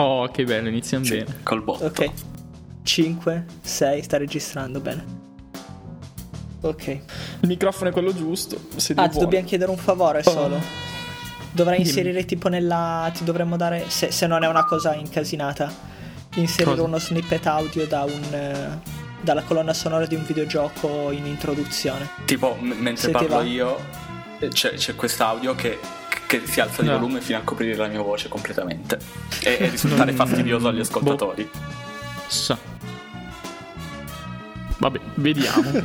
Oh, che bello, iniziamo Sì, bene. col botto. Ok. 5, 6, sta registrando bene. Ok. Il microfono è quello giusto. Se Ah, ti vuole. dobbiamo chiedere un favore Oh. solo. Dovrai Dimmi. inserire tipo nella. Ti dovremmo dare. Se, se non è una cosa incasinata. Inserire Cosa? uno snippet audio da un. eh, dalla colonna sonora di un videogioco in introduzione. Tipo, m- mentre Se parlo io, c'è, c'è quest'audio che, che si alza di No. volume fino a coprire la mia voce completamente. E, e risultare Mm, fastidioso agli boh. ascoltatori. Sa. Vabbè, vediamo.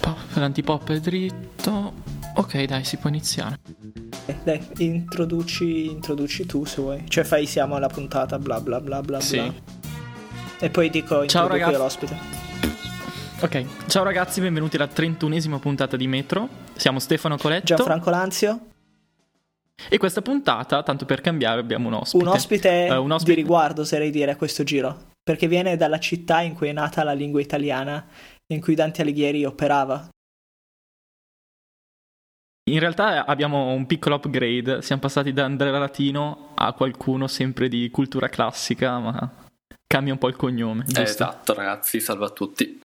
Po- L'antipop è dritto. Ok, dai, si può iniziare. Eh, dai, introduci, introduci tu se vuoi. Cioè fai siamo alla puntata, bla bla bla bla Sì. bla. E poi dico Ciao, introduco ragazzi. l'ospite. Ok, ciao ragazzi, benvenuti alla 31esima puntata di Metro. Siamo Stefano Coletto. Gianfranco Lanzio, E questa puntata, tanto per cambiare, abbiamo un ospite. un ospite, Eh, un ospite- di riguardo oserei dire a questo giro. Perché viene dalla città in cui è nata la lingua italiana, in cui Dante Alighieri operava. In realtà abbiamo un piccolo upgrade. Siamo passati da Andrea Latino a qualcuno sempre di cultura classica, ma cambia un po' il cognome, Eh, giusto? esatto, ragazzi, salve a tutti.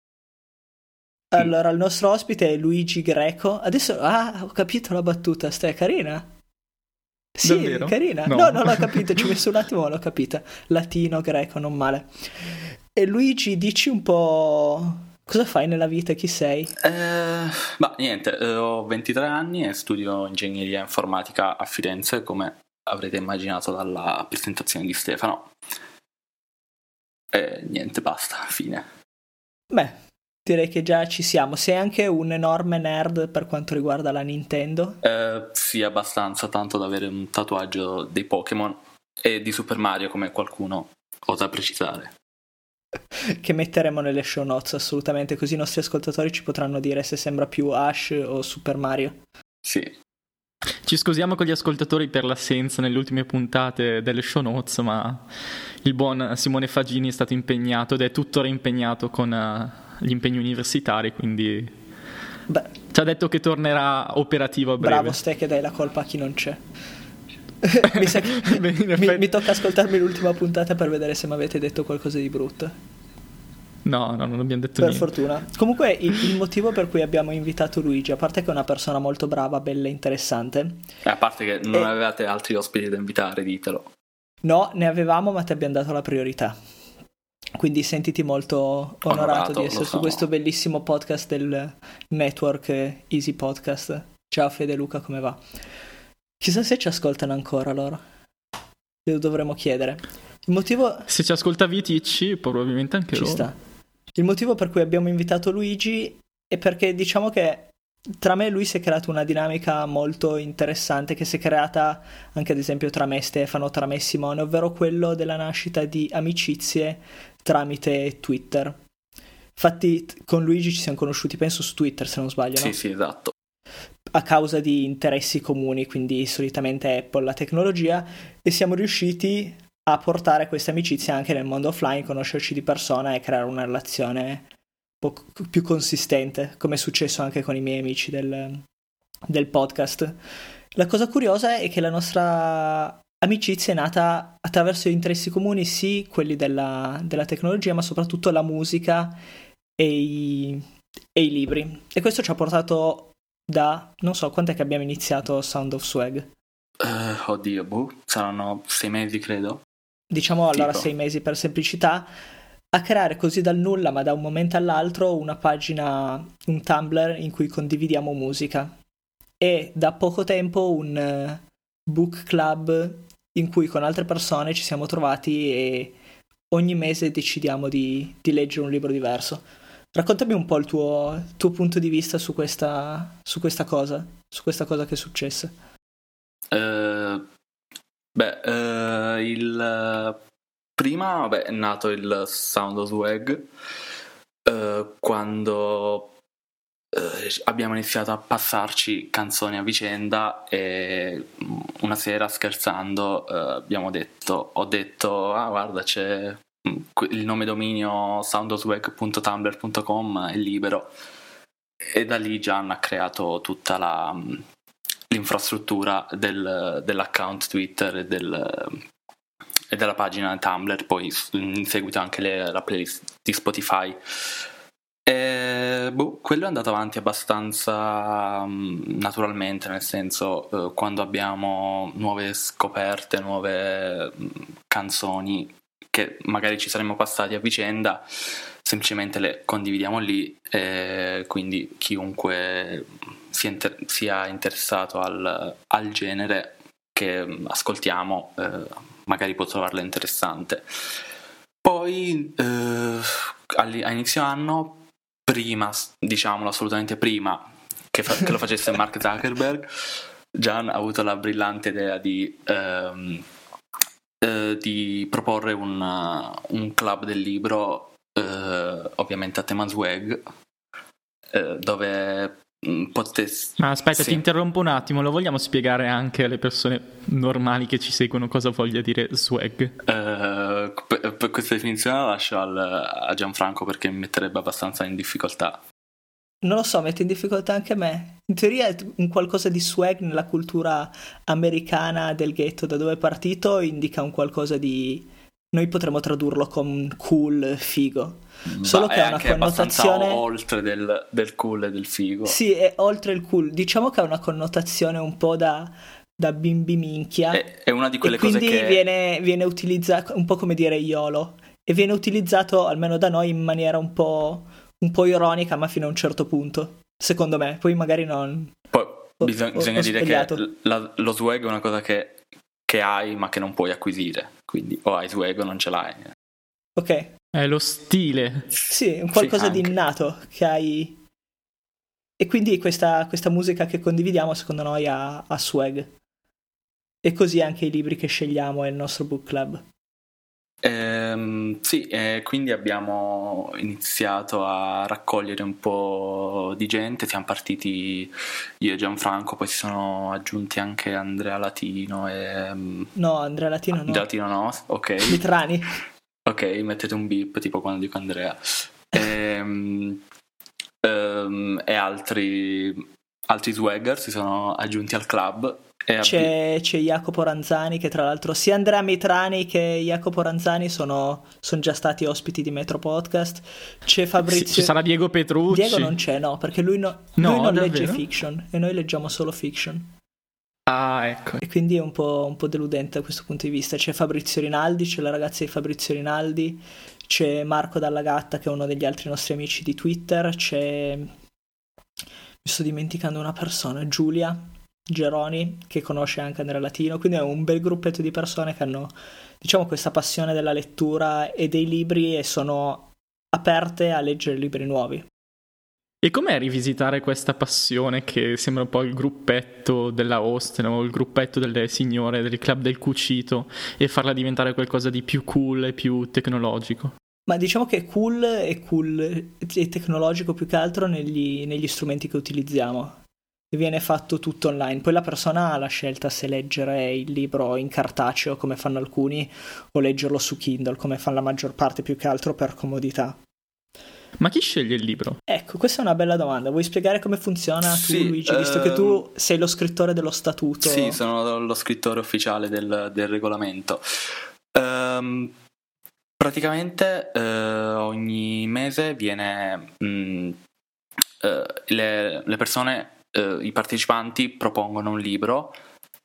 Allora, il nostro ospite è Luigi Greco. Adesso, ah, ho capito la battuta, sta è carina. Sì, Davvero? carina. No. No. non l'ho capito, ci ho messo un attimo, l'ho capita. Latino, greco, non male. E Luigi, dici un po' cosa fai nella vita, chi sei? Eh, ma niente, eh, ho 23 anni e studio ingegneria informatica a Firenze, come avrete immaginato dalla presentazione di Stefano. E niente, basta, fine. Beh, direi che già ci siamo. Sei anche un enorme nerd per quanto riguarda la Nintendo. Eh, sì, abbastanza, tanto da avere un tatuaggio dei Pokémon e di Super Mario come qualcuno osa precisare. che metteremo nelle show notes assolutamente così i nostri ascoltatori ci potranno dire se sembra più Ash o Super Mario. Sì, Ci scusiamo con gli ascoltatori per l'assenza nelle ultime puntate delle show notes, ma il buon Simone Fagini è stato impegnato ed è tuttora impegnato con eh, gli impegni universitari, quindi Beh, ci ha detto che tornerà operativo a breve. bravo ste che dai la colpa a chi non c'è. mi, sa che- Beh, mi- mi tocca ascoltarmi l'ultima puntata per vedere se mi avete detto qualcosa di brutto. No, no, non abbiamo detto Per niente. fortuna. Comunque il, il motivo per cui abbiamo invitato Luigi, a parte che è una persona molto brava, bella e interessante, E a parte che non Eh. avevate altri ospiti da invitare, ditelo. no, ne avevamo ma ti abbiamo dato la priorità. Quindi sentiti molto onorato, Onorato, di essere su questo bellissimo podcast del network Easy Podcast. Ciao Fede Luca, come va? Chissà se ci ascoltano ancora loro. Lo dovremmo chiedere. Il motivo Se ci ascoltavi Ticci, probabilmente anche ci loro. sta. Il motivo per cui abbiamo invitato Luigi è perché diciamo che tra me e lui si è creata una dinamica molto interessante che si è creata anche ad esempio tra me e Stefano, tra me e Simone, ovvero quello della nascita di amicizie tramite Twitter. Infatti con Luigi ci siamo conosciuti penso su Twitter se non sbaglio, no? Sì, sì, esatto. a causa di interessi comuni, quindi solitamente Apple, la tecnologia, e siamo riusciti a portare queste amicizie anche nel mondo offline, conoscerci di persona e creare una relazione po' più consistente, come è successo anche con i miei amici del, del podcast. La cosa curiosa è che la nostra amicizia è nata attraverso interessi comuni, sì, quelli della, della tecnologia, ma soprattutto la musica e i, e i libri. E questo ci ha portato da, non so, quant'è che abbiamo iniziato Sound of Swag? Eh, oddio, boh, saranno sei mesi, credo. Diciamo allora Tipo? sei mesi per semplicità, a creare così dal nulla, ma da un momento all'altro, una pagina, un Tumblr in cui condividiamo musica. E da poco tempo un eh, book club in cui con altre persone ci siamo trovati e ogni mese decidiamo di, di leggere un libro diverso. Raccontami un po' il tuo, tuo punto di vista su questa, su questa cosa, su questa cosa che è successa. Eh, beh, eh, il prima vabbè, è nato il Sound of Swag eh, quando eh, abbiamo iniziato a passarci canzoni a vicenda e mm, una sera scherzando eh, abbiamo detto, ho detto, ah guarda c'è mm, il nome dominio soundofswag.tumblr.com è libero. E da lì Gian ha creato tutta la mm, l'infrastruttura del, dell'account Twitter e, del, e, della pagina Tumblr, poi in seguito anche le, la playlist di Spotify. E, boh, quello è andato avanti abbastanza um, naturalmente, nel senso uh, quando abbiamo nuove scoperte, nuove um, canzoni che magari ci saremmo passati a vicenda, semplicemente le condividiamo lì e quindi chiunque sia, inter- sia interessato al, al, genere che ascoltiamo eh, magari può trovarlo interessante. Poi eh, a inizio anno, prima, diciamolo assolutamente prima che, fa- che lo facesse Mark Zuckerberg, Gian ha avuto la brillante idea di... Ehm, eh, di proporre un, un, club del libro, eh, ovviamente a tema swag, eh, dove mm, potessi... Ma aspetta, sì. ti interrompo un attimo, lo vogliamo spiegare anche alle persone normali che ci seguono cosa voglia dire swag? Uh, per, per, questa definizione la lascio al, a Gianfranco perché mi metterebbe abbastanza in difficoltà non lo so, mette in difficoltà anche me. In teoria è un qualcosa di swag nella cultura americana del ghetto da dove è partito, indica un qualcosa di... Noi potremmo tradurlo con cool, figo. Solo Ma che ha una connotazione... oltre del, del, cool e del figo. Sì, è oltre il cool. Diciamo che ha una connotazione un po' da, da bimbi minchia. È, è una di quelle cose che... quindi viene, viene utilizzato, un po' come dire YOLO. E viene utilizzato, almeno da noi, in maniera un po' un po' ironica, ma fino a un certo punto. Secondo me, poi magari non. Poi bisogna, ho, bisogna ho dire che la, lo swag è una cosa che, che, hai, ma che non puoi acquisire. Quindi o hai swag o non ce l'hai. Ok. È lo stile. Sì, un qualcosa sì, di innato che hai. E quindi questa, questa, musica che condividiamo, secondo noi, ha, ha swag. E così anche i libri che scegliamo e il nostro book club. Ehm, sì, eh, quindi abbiamo iniziato a raccogliere un po' di gente, siamo partiti io e Gianfranco, poi si sono aggiunti anche Andrea Latino e... Mm, no, Andrea Latino Andrea no. Latino no, ok. Mitrani. Ok, mettete un beep tipo quando dico Andrea. E, ehm, ehm, e altri, altri swagger si sono aggiunti al club c'è, c'è, Jacopo Ranzani che tra l'altro sia Andrea Mitrani che Jacopo Ranzani sono, sono già stati ospiti di Metro Podcast. C'è Fabrizio... Ci sarà Diego Petrucci. Diego non c'è, no, perché lui, no, no lui non davvero? legge fiction e noi leggiamo solo fiction. Ah, ecco. E quindi è un po', un po' deludente da questo punto di vista. C'è Fabrizio Rinaldi, c'è la ragazza di Fabrizio Rinaldi, c'è Marco Dalla Gatta che è uno degli altri nostri amici di Twitter, c'è... Mi sto dimenticando una persona, Giulia, Geroni, che conosce anche Andrea Latino, quindi è un bel gruppetto di persone che hanno, diciamo, questa passione della lettura e dei libri e sono aperte a leggere libri nuovi. E com'è rivisitare questa passione che sembra un po' il gruppetto della host o il gruppetto delle signore del club del cucito e farla diventare qualcosa di più cool e più tecnologico? Ma diciamo che cool è cool e tecnologico più che altro negli, negli strumenti che utilizziamo e viene fatto tutto online. Poi la persona ha la scelta se leggere il libro in cartaceo come fanno alcuni o leggerlo su Kindle come fanno la maggior parte più che altro per comodità. Ma chi sceglie il libro? Ecco, questa è una bella domanda. Vuoi spiegare come funziona tu, sì, Luigi, visto che tu ehm, sei lo scrittore dello statuto? Sì, sono lo scrittore ufficiale del, del regolamento. Um, praticamente uh, ogni mese viene... Um, uh, le, le persone eh, i partecipanti propongono un libro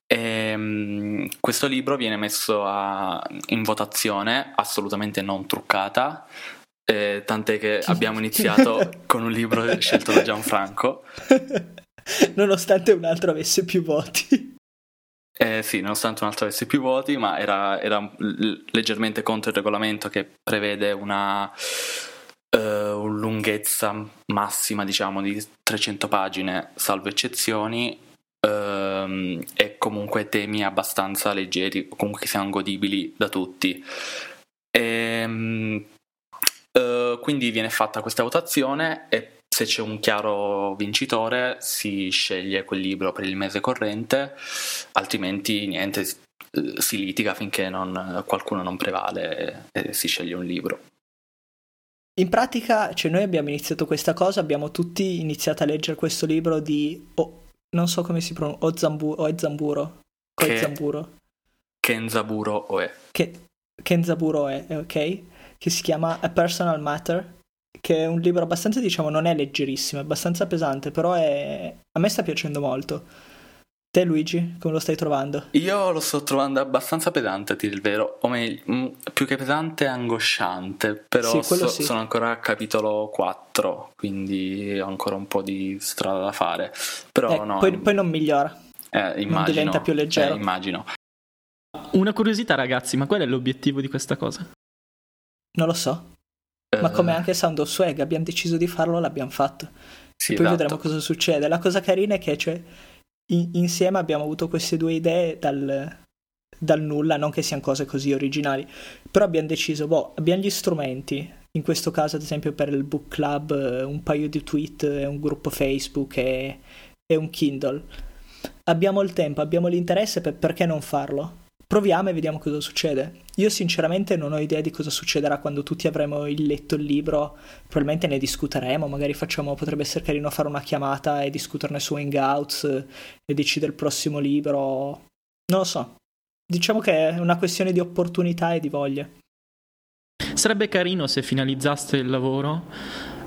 e um, questo libro viene messo a, in votazione assolutamente non truccata eh, tant'è che abbiamo iniziato con un libro scelto da Gianfranco. Nonostante un altro avesse più voti. Eh, sì, nonostante un altro avesse più voti, ma era, era leggermente contro il regolamento che prevede una uh, lunghezza massima diciamo di 300 pagine salvo eccezioni. Uh, e comunque temi abbastanza leggeri comunque che siano godibili da tutti. E, um, uh, quindi viene fatta questa votazione e se c'è un chiaro vincitore si sceglie quel libro per il mese corrente altrimenti niente si litiga finché non, qualcuno non prevale e si sceglie un libro in pratica, cioè noi abbiamo iniziato questa cosa, abbiamo tutti iniziato a leggere questo libro di oh, non so come si pronuncia, o, zambu- o è Zamburo, o Che- Kenzaburo Oe. che Kenzaburo è, è ok, che si chiama A Personal Matter, che è un libro abbastanza, diciamo, non è leggerissimo, è abbastanza pesante, però è... a me sta piacendo molto. Te Luigi, come lo stai trovando? Io lo sto trovando abbastanza pesante, a dire il vero, o meglio, mm, più che pesante, angosciante, però Sì, so- sì. sono ancora a capitolo 4, quindi ho ancora un po' di strada da fare. Però Eh, no, poi, poi non migliora. eh, immagino, diventa più leggero. eh, immagino. Una curiosità, ragazzi, ma qual è l'obiettivo di questa cosa? Non lo so. Ma Eh, come anche Sound of Swag, abbiamo deciso di farlo, l'abbiamo fatto. sì, Poi esatto. vedremo cosa succede. La cosa carina è che cioè, in- insieme abbiamo avuto queste due idee dal, dal nulla, non che siano cose così originali, però abbiamo deciso, boh, abbiamo gli strumenti, in questo caso ad esempio per il book club eh, un paio di tweet, e un gruppo Facebook e, e un Kindle. Abbiamo il tempo, abbiamo l'interesse, per- perché non farlo? Proviamo e vediamo cosa succede. Io sinceramente non ho idea di cosa succederà quando tutti avremo il- letto il libro, probabilmente ne discuteremo, magari facciamo, potrebbe essere carino fare una chiamata e discuterne su Hangouts e decidere il prossimo libro. Non lo so. Diciamo che è una questione di opportunità e di voglia. Sarebbe carino se finalizzaste il lavoro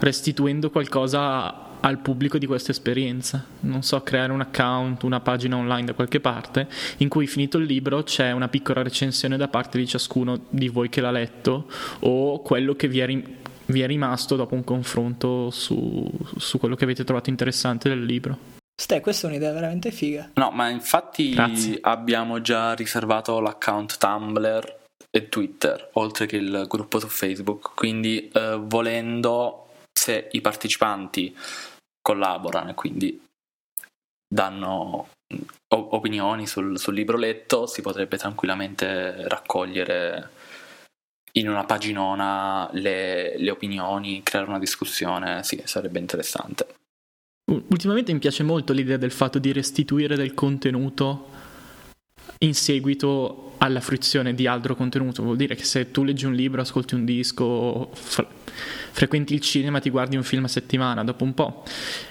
restituendo qualcosa al pubblico di questa esperienza. Non so, creare un account, una pagina online da qualche parte in cui finito il libro c'è una piccola recensione da parte di ciascuno di voi che l'ha letto o quello che vi è, rim- vi è rimasto dopo un confronto su, su quello che avete trovato interessante del libro. Ste, questa è un'idea veramente figa. No, ma infatti Grazie. abbiamo già riservato l'account Tumblr e Twitter, oltre che il gruppo su Facebook, quindi eh, volendo, se i partecipanti collaborano e quindi danno o- opinioni sul, sul libro letto, si potrebbe tranquillamente raccogliere in una paginona le, le opinioni, creare una discussione, sì, sarebbe interessante. Ultimamente mi piace molto l'idea del fatto di restituire del contenuto in seguito alla fruizione di altro contenuto. Vuol dire che se tu leggi un libro, ascolti un disco, fre- frequenti il cinema, ti guardi un film a settimana dopo un po'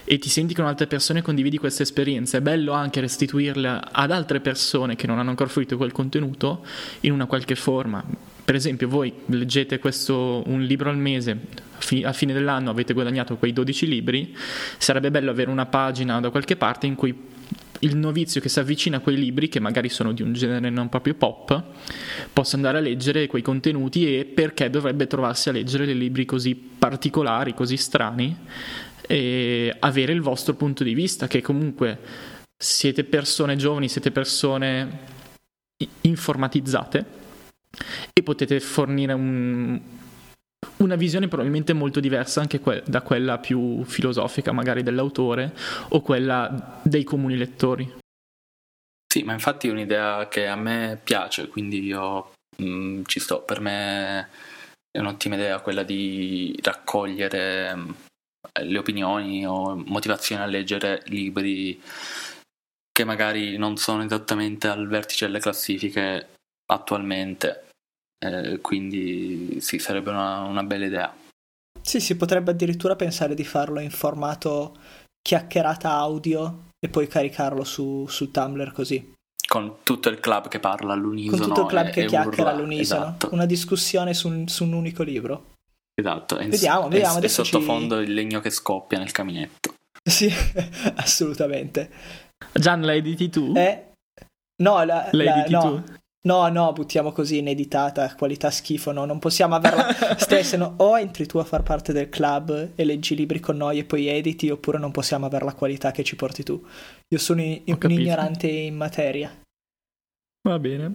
e ti senti con altre persone e condividi queste esperienze, è bello anche restituirle ad altre persone che non hanno ancora fruito quel contenuto in una qualche forma. Per esempio, voi leggete questo un libro al mese, fi- a fine dell'anno avete guadagnato quei 12 libri, sarebbe bello avere una pagina da qualche parte in cui il novizio che si avvicina a quei libri, che magari sono di un genere non proprio pop, possa andare a leggere quei contenuti e perché dovrebbe trovarsi a leggere dei libri così particolari, così strani, e avere il vostro punto di vista, che comunque siete persone giovani, siete persone informatizzate e potete fornire un- una visione probabilmente molto diversa anche que- da quella più filosofica magari dell'autore o quella dei comuni lettori. Sì, ma infatti è un'idea che a me piace, quindi io mm, ci sto. Per me è un'ottima idea quella di raccogliere mm, le opinioni o motivazioni a leggere libri che magari non sono esattamente al vertice delle classifiche attualmente. Eh, quindi sì, sarebbe una, una bella idea. Sì, si potrebbe addirittura pensare di farlo in formato chiacchierata audio e poi caricarlo su, su Tumblr così. Con tutto il club che parla Con all'unisono. tutto il club e- che e chiacchiera urla. all'unisono. Esatto. Una discussione su un, su un unico libro. Esatto, e Vediamo, e- vediamo, E, adesso ci- sottofondo il legno che scoppia nel caminetto. Sì, assolutamente. Gian, la editi tu? Eh, no, la, la la- editi no, tu? No, no, buttiamo così ineditata, qualità schifo, no, non possiamo averla stessa, no. o entri tu a far parte del club e leggi libri con noi e poi editi, oppure non possiamo avere la qualità che ci porti tu. Io sono i- un ignorante in materia. Va bene,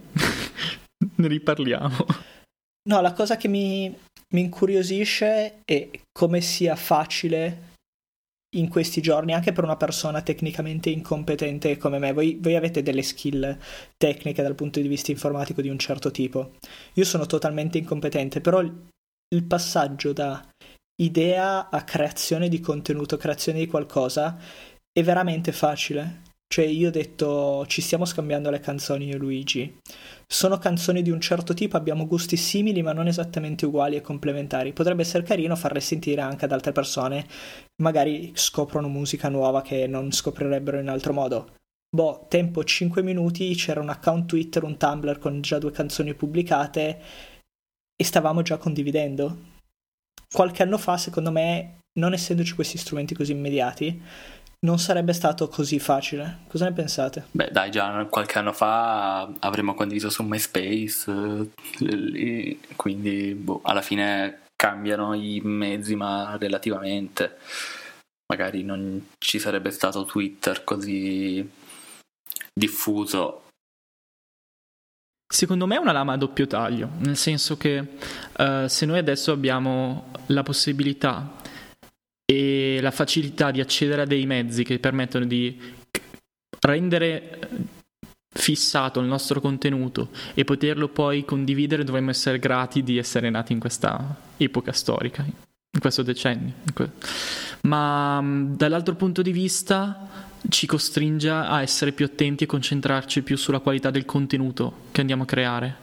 ne riparliamo. No, la cosa che mi, mi incuriosisce è come sia facile in questi giorni, anche per una persona tecnicamente incompetente come me. Voi, voi avete delle skill tecniche dal punto di vista informatico di un certo tipo. Io sono totalmente incompetente, però il, passaggio da idea a creazione di contenuto, creazione di qualcosa, è veramente facile. Cioè io ho detto ci stiamo scambiando le canzoni io e Luigi. Sono canzoni di un certo tipo, abbiamo gusti simili ma non esattamente uguali e complementari. Potrebbe essere carino farle sentire anche ad altre persone, magari scoprono musica nuova che non scoprirebbero in altro modo. Boh, tempo 5 minuti, c'era un account Twitter, un Tumblr con già due canzoni pubblicate e stavamo già condividendo. Qualche anno fa, secondo me, non essendoci questi strumenti così immediati, non sarebbe stato così facile. Cosa ne pensate? Beh, dai, già qualche anno fa avremmo condiviso su MySpace, eh, quindi boh, alla fine cambiano i mezzi, ma relativamente. Magari non ci sarebbe stato Twitter così diffuso. Secondo me è una lama a doppio taglio, nel senso che uh, se noi adesso abbiamo la possibilità e la facilità di accedere a dei mezzi che permettono di rendere fissato il nostro contenuto e poterlo poi condividere, dovremmo essere grati di essere nati in questa epoca storica, in questo decennio. Ma dall'altro punto di vista ci costringe a essere più attenti e concentrarci più sulla qualità del contenuto che andiamo a creare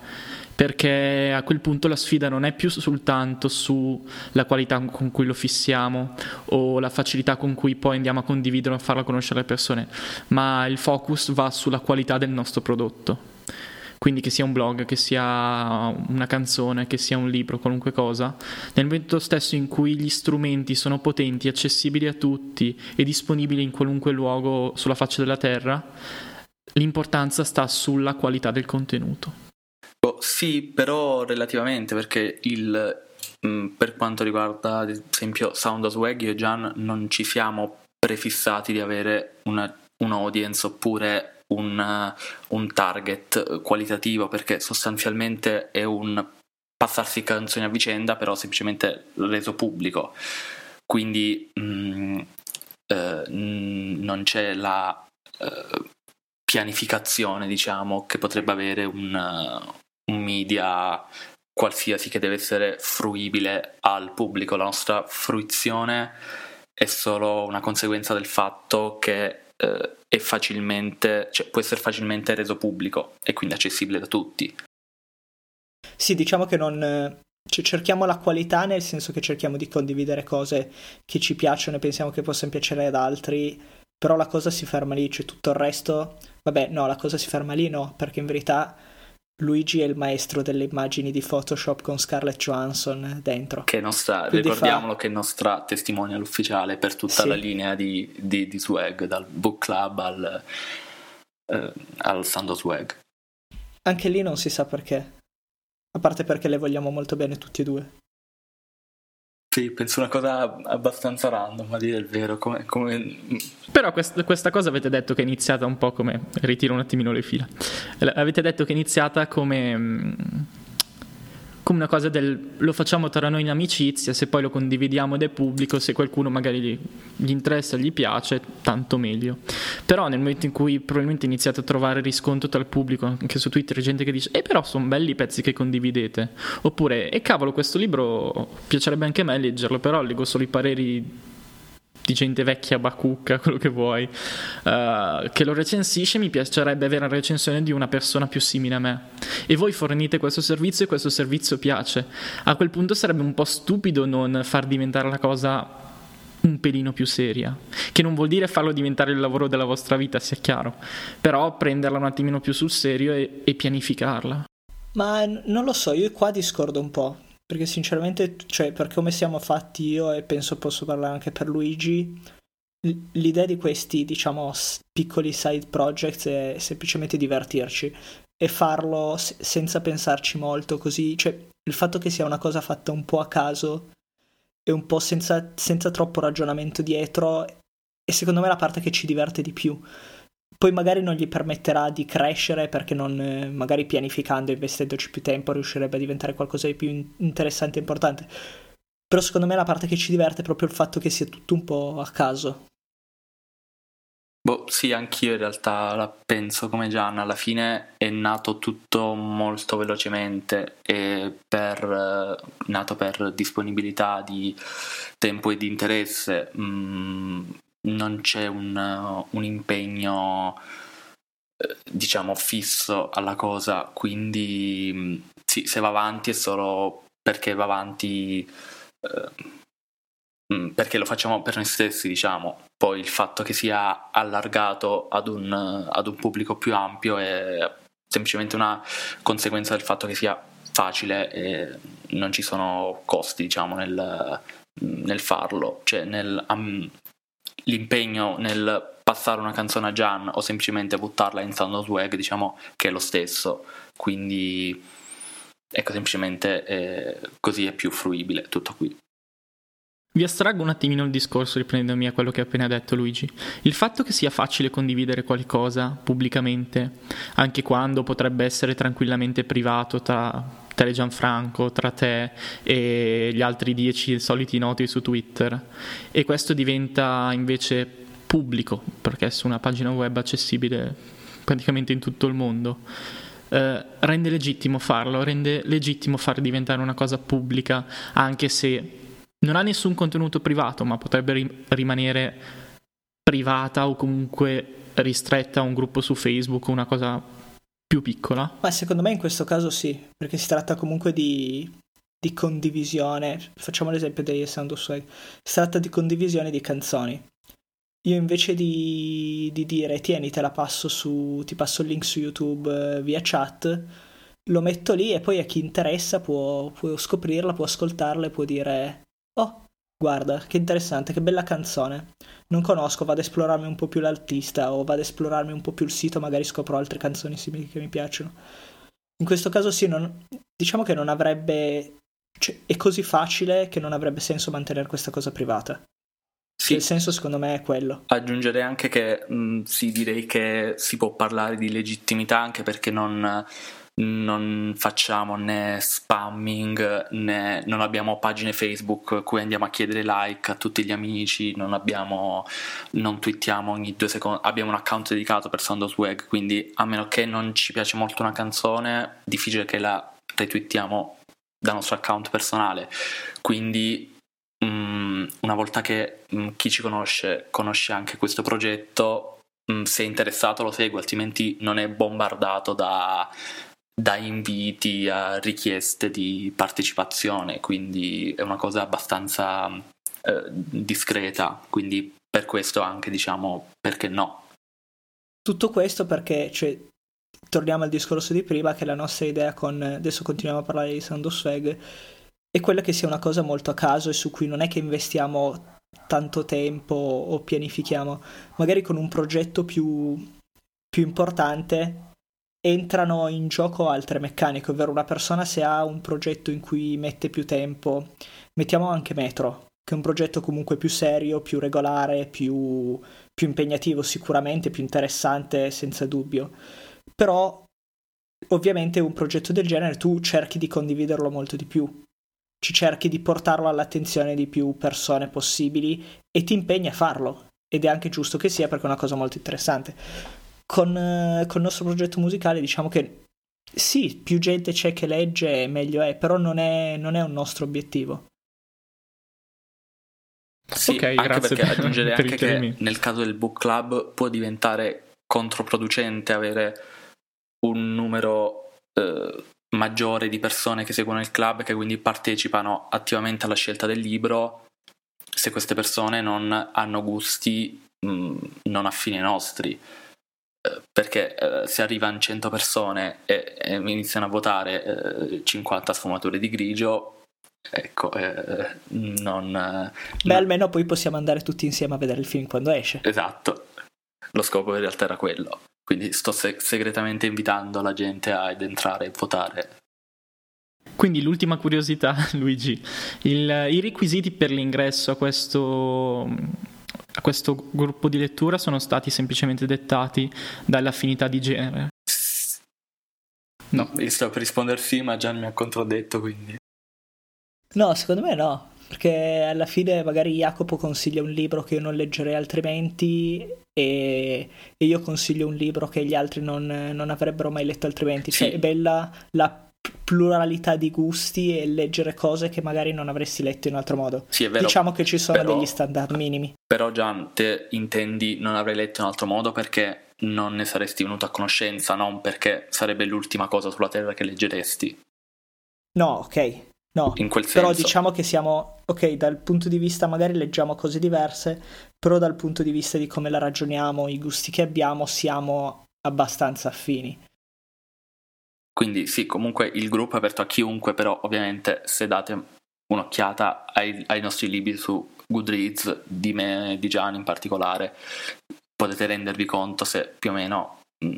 perché a quel punto la sfida non è più soltanto sulla qualità con cui lo fissiamo o la facilità con cui poi andiamo a condividere e a farla conoscere alle persone, ma il focus va sulla qualità del nostro prodotto. Quindi che sia un blog, che sia una canzone, che sia un libro, qualunque cosa, nel momento stesso in cui gli strumenti sono potenti, accessibili a tutti e disponibili in qualunque luogo sulla faccia della terra, l'importanza sta sulla qualità del contenuto. Sì, però relativamente perché il, mh, mm, per quanto riguarda ad esempio Sound of Swag, io e Gian non ci siamo prefissati di avere una, un audience oppure un, un target qualitativo perché sostanzialmente è un passarsi canzoni a vicenda però semplicemente reso pubblico. Quindi mh, mm, eh, non c'è la eh, pianificazione diciamo che potrebbe avere un, un media qualsiasi che deve essere fruibile al pubblico. La nostra fruizione è solo una conseguenza del fatto che eh, è facilmente, cioè, può essere facilmente reso pubblico e quindi accessibile da tutti. Sì, diciamo che non cioè, cerchiamo la qualità nel senso che cerchiamo di condividere cose che ci piacciono e pensiamo che possano piacere ad altri, però la cosa si ferma lì, cioè tutto il resto, vabbè, no, la cosa si ferma lì no, perché in verità Luigi è il maestro delle immagini di Photoshop con Scarlett Johansson dentro. Che nostra, ricordiamolo fa... che è nostra testimonial ufficiale per tutta sì. la linea di, di, di, swag, dal book club al, eh, al Sando Swag. Anche lì non si sa perché. A parte perché le vogliamo molto bene tutti e due. Sì, penso una cosa abbastanza random, a dire il vero. Come, come... Però quest- questa cosa avete detto che è iniziata un po' come. Ritiro un attimino le fila. Avete detto che è iniziata come mm, come una cosa del lo facciamo tra noi in amicizia, se poi lo condividiamo ed è pubblico, se qualcuno magari gli, gli interessa, gli piace, tanto meglio. Però nel momento in cui probabilmente iniziate a trovare riscontro tra il pubblico, anche su Twitter, gente che dice, eh però sono belli i pezzi che condividete, oppure, e eh, cavolo, questo libro piacerebbe anche a me leggerlo, però leggo solo i pareri di gente vecchia, bacucca, quello che vuoi, uh, che lo recensisce, mi piacerebbe avere una recensione di una persona più simile a me. E voi fornite questo servizio e questo servizio piace. A quel punto sarebbe un po' stupido non far diventare la cosa un pelino più seria, che non vuol dire farlo diventare il lavoro della vostra vita, sia chiaro, però prenderla un attimino più sul serio e, e pianificarla. Ma non lo so, io qua discordo un po', perché sinceramente, cioè, per come siamo fatti io e penso posso parlare anche per Luigi, l'idea di questi, diciamo, piccoli side projects è semplicemente divertirci e farlo s- senza pensarci molto, così, cioè, il fatto che sia una cosa fatta un po' a caso e un po' senza, senza troppo ragionamento dietro è secondo me la parte che ci diverte di più poi magari non gli permetterà di crescere perché non, eh, magari pianificando e investendoci più tempo riuscirebbe a diventare qualcosa di più interessante e importante. Però secondo me la parte che ci diverte è proprio il fatto che sia tutto un po' a caso. Boh, sì, anch'io in realtà la penso come Gianna, alla fine è nato tutto molto velocemente e per, eh, nato per disponibilità di tempo e di interesse. Mm, non c'è un, un impegno eh, diciamo fisso alla cosa, quindi mm, sì, se va avanti è solo perché va avanti eh, mm, perché lo facciamo per noi stessi, diciamo. Poi il fatto che sia allargato ad un, ad un pubblico più ampio è semplicemente una conseguenza del fatto che sia facile e non ci sono costi, diciamo, nel, nel farlo, cioè nel, l'impegno nel passare una canzone a Jan o semplicemente buttarla in Sound of Swag, diciamo che è lo stesso, quindi ecco semplicemente eh, così è più fruibile tutto qui. Vi astraggo un attimino il discorso riprendendomi a quello che ha appena detto Luigi. Il fatto che sia facile condividere qualcosa pubblicamente, anche quando potrebbe essere tranquillamente privato tra te e Gianfranco, tra te e gli altri dieci soliti noti su Twitter, e questo diventa invece pubblico, perché è su una pagina web accessibile praticamente in tutto il mondo. Eh, rende legittimo farlo, rende legittimo far diventare una cosa pubblica, anche se non ha nessun contenuto privato, ma potrebbe rim- rimanere privata o comunque ristretta a un gruppo su Facebook una cosa più piccola. Ma secondo me in questo caso sì, perché si tratta comunque di, di condivisione. Facciamo l'esempio dei Sound of Swag. Si tratta di condivisione di canzoni. Io invece di, di dire tieni te la passo su, ti passo il link su YouTube eh, via chat, lo metto lì e poi a chi interessa può, può scoprirla, può ascoltarla e può dire Oh, guarda, che interessante, che bella canzone. Non conosco, vado ad esplorarmi un po' più l'artista o vado ad esplorarmi un po' più il sito, magari scopro altre canzoni simili che mi piacciono. In questo caso sì, non, diciamo che non avrebbe... Cioè, è così facile che non avrebbe senso mantenere questa cosa privata. Sì. Il senso secondo me è quello. Aggiungerei anche che mh, sì, direi che si può parlare di legittimità anche perché non non facciamo né spamming né non abbiamo pagine Facebook cui andiamo a chiedere like a tutti gli amici, non abbiamo non twittiamo ogni due secondi, abbiamo un account dedicato per Sound of Swag, quindi a meno che non ci piace molto una canzone, difficile che la retweetiamo dal nostro account personale. Quindi um, una volta che um, chi ci conosce conosce anche questo progetto, um, se è interessato lo segue, altrimenti non è bombardato da da inviti a richieste di partecipazione, quindi è una cosa abbastanza eh, discreta, quindi per questo anche diciamo perché no. Tutto questo perché, cioè, torniamo al discorso di prima, che la nostra idea con, adesso continuiamo a parlare di Sound of è quella che sia una cosa molto a caso e su cui non è che investiamo tanto tempo o pianifichiamo, magari con un progetto più, più importante entrano in gioco altre meccaniche, ovvero una persona se ha un progetto in cui mette più tempo, mettiamo anche Metro, che è un progetto comunque più serio, più regolare, più, più impegnativo sicuramente, più interessante senza dubbio, però ovviamente un progetto del genere tu cerchi di condividerlo molto di più, ci cerchi di portarlo all'attenzione di più persone possibili e ti impegni a farlo. Ed è anche giusto che sia perché è una cosa molto interessante con, eh, con il nostro progetto musicale diciamo che sì, più gente c'è che legge, meglio è, però non è, non è un nostro obiettivo. Sì, okay, anche perché per, aggiungerei per anche che nel caso del book club può diventare controproducente avere un numero eh, maggiore di persone che seguono il club e che quindi partecipano attivamente alla scelta del libro se queste persone non hanno gusti mh, mm, non affini ai nostri perché eh, se arrivano 100 persone e, e iniziano a votare eh, 50 sfumature di grigio, ecco, eh, non... Beh, non... almeno poi possiamo andare tutti insieme a vedere il film quando esce. Esatto, lo scopo in realtà era quello. Quindi sto se- segretamente invitando la gente ad entrare e votare. Quindi l'ultima curiosità, Luigi, il, i requisiti per l'ingresso a questo questo gruppo di lettura sono stati semplicemente dettati dall'affinità di genere. No, io sto per rispondere sì, ma Gian mi ha controdetto, quindi... No, secondo me no, perché alla fine magari Jacopo consiglia un libro che io non leggerei altrimenti e, e io consiglio un libro che gli altri non, non avrebbero mai letto altrimenti. Cioè, sì. è bella la pluralità di gusti e leggere cose che magari non avresti letto in altro modo. Sì, è vero. Diciamo che ci sono però, degli standard minimi. Però Gian, te intendi non avrei letto in altro modo perché non ne saresti venuto a conoscenza, non perché sarebbe l'ultima cosa sulla Terra che leggeresti. No, ok. No, in quel senso. però diciamo che siamo, ok, dal punto di vista magari leggiamo cose diverse, però dal punto di vista di come la ragioniamo, i gusti che abbiamo, siamo abbastanza affini. Quindi sì, comunque il gruppo è aperto a chiunque, però ovviamente se date un'occhiata ai, ai nostri libri su Goodreads, di me e di Gian in particolare, potete rendervi conto se più o meno mh,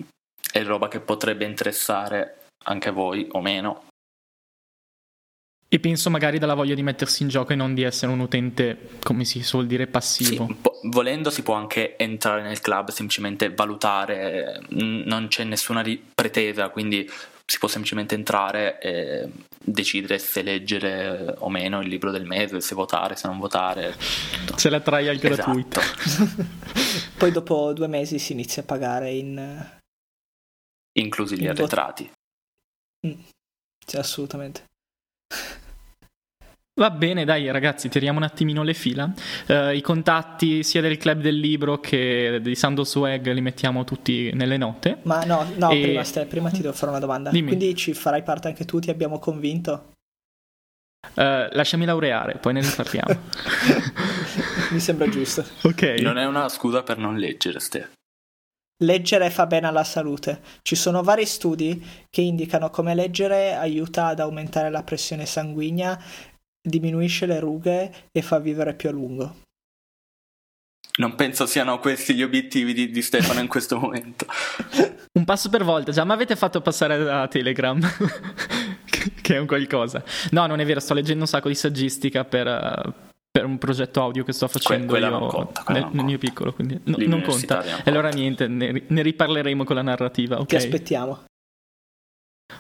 è roba che potrebbe interessare anche a voi o meno. E penso magari dalla voglia di mettersi in gioco e non di essere un utente, come si suol dire, passivo. Sì, po- volendo si può anche entrare nel club, semplicemente valutare, non c'è nessuna pretesa, quindi si può semplicemente entrare e decidere se leggere o meno il libro del mese, se votare, se non votare. C'è la trial esatto. gratuita. Poi dopo due mesi si inizia a pagare in... Inclusi gli in arretrati. Mm. Sì, assolutamente. Va bene, dai ragazzi, tiriamo un attimino le fila. Uh, I contatti sia del club del libro che di Sando Swag li mettiamo tutti nelle note. Ma no, no, e... prima, Ste, prima ti devo fare una domanda. Dimmi. Quindi ci farai parte anche tu, ti abbiamo convinto? Uh, lasciami laureare, poi ne riparliamo. Mi sembra giusto. Ok. Non è una scusa per non leggere, Ste. Leggere fa bene alla salute. Ci sono vari studi che indicano come leggere aiuta ad aumentare la pressione sanguigna diminuisce le rughe e fa vivere più a lungo. Non penso siano questi gli obiettivi di, di Stefano in questo momento. un passo per volta, già mi avete fatto passare a Telegram, che è un qualcosa. No, non è vero, sto leggendo un sacco di saggistica per, per un progetto audio che sto facendo que- io conta, nel, nel, mio piccolo, quindi no, non conta. E allora niente, ne, ne, riparleremo con la narrativa. Okay? Ti aspettiamo.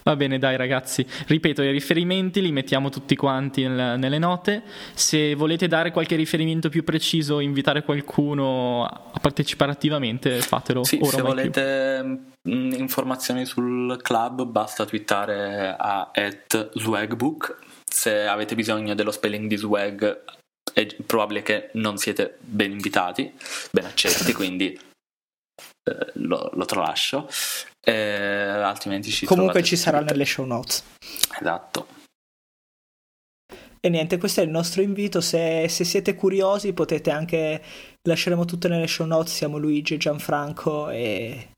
Va bene, dai ragazzi, ripeto, i riferimenti li mettiamo tutti quanti nel, nelle note. Se volete dare qualche riferimento più preciso, invitare qualcuno a partecipare attivamente, fatelo. Sì, se volete più. Mm, informazioni sul club, basta twittare a swagbook. Se avete bisogno dello spelling di swag, è probabile che non siete ben invitati, ben accetti, quindi eh, lo, lo tralascio. Eh, altrimenti ci Comunque ci sarà nelle show notes. Esatto. E niente, questo è il nostro invito. Se, se, siete curiosi, potete anche. Lasceremo tutto nelle show notes. Siamo Luigi e Gianfranco. E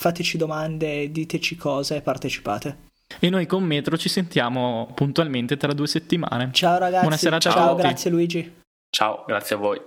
fateci domande, diteci cose e partecipate. E noi con Metro ci sentiamo puntualmente tra due settimane. Ciao ragazzi. Buona serata ciao, tutti. grazie Luigi. Ciao, grazie a voi.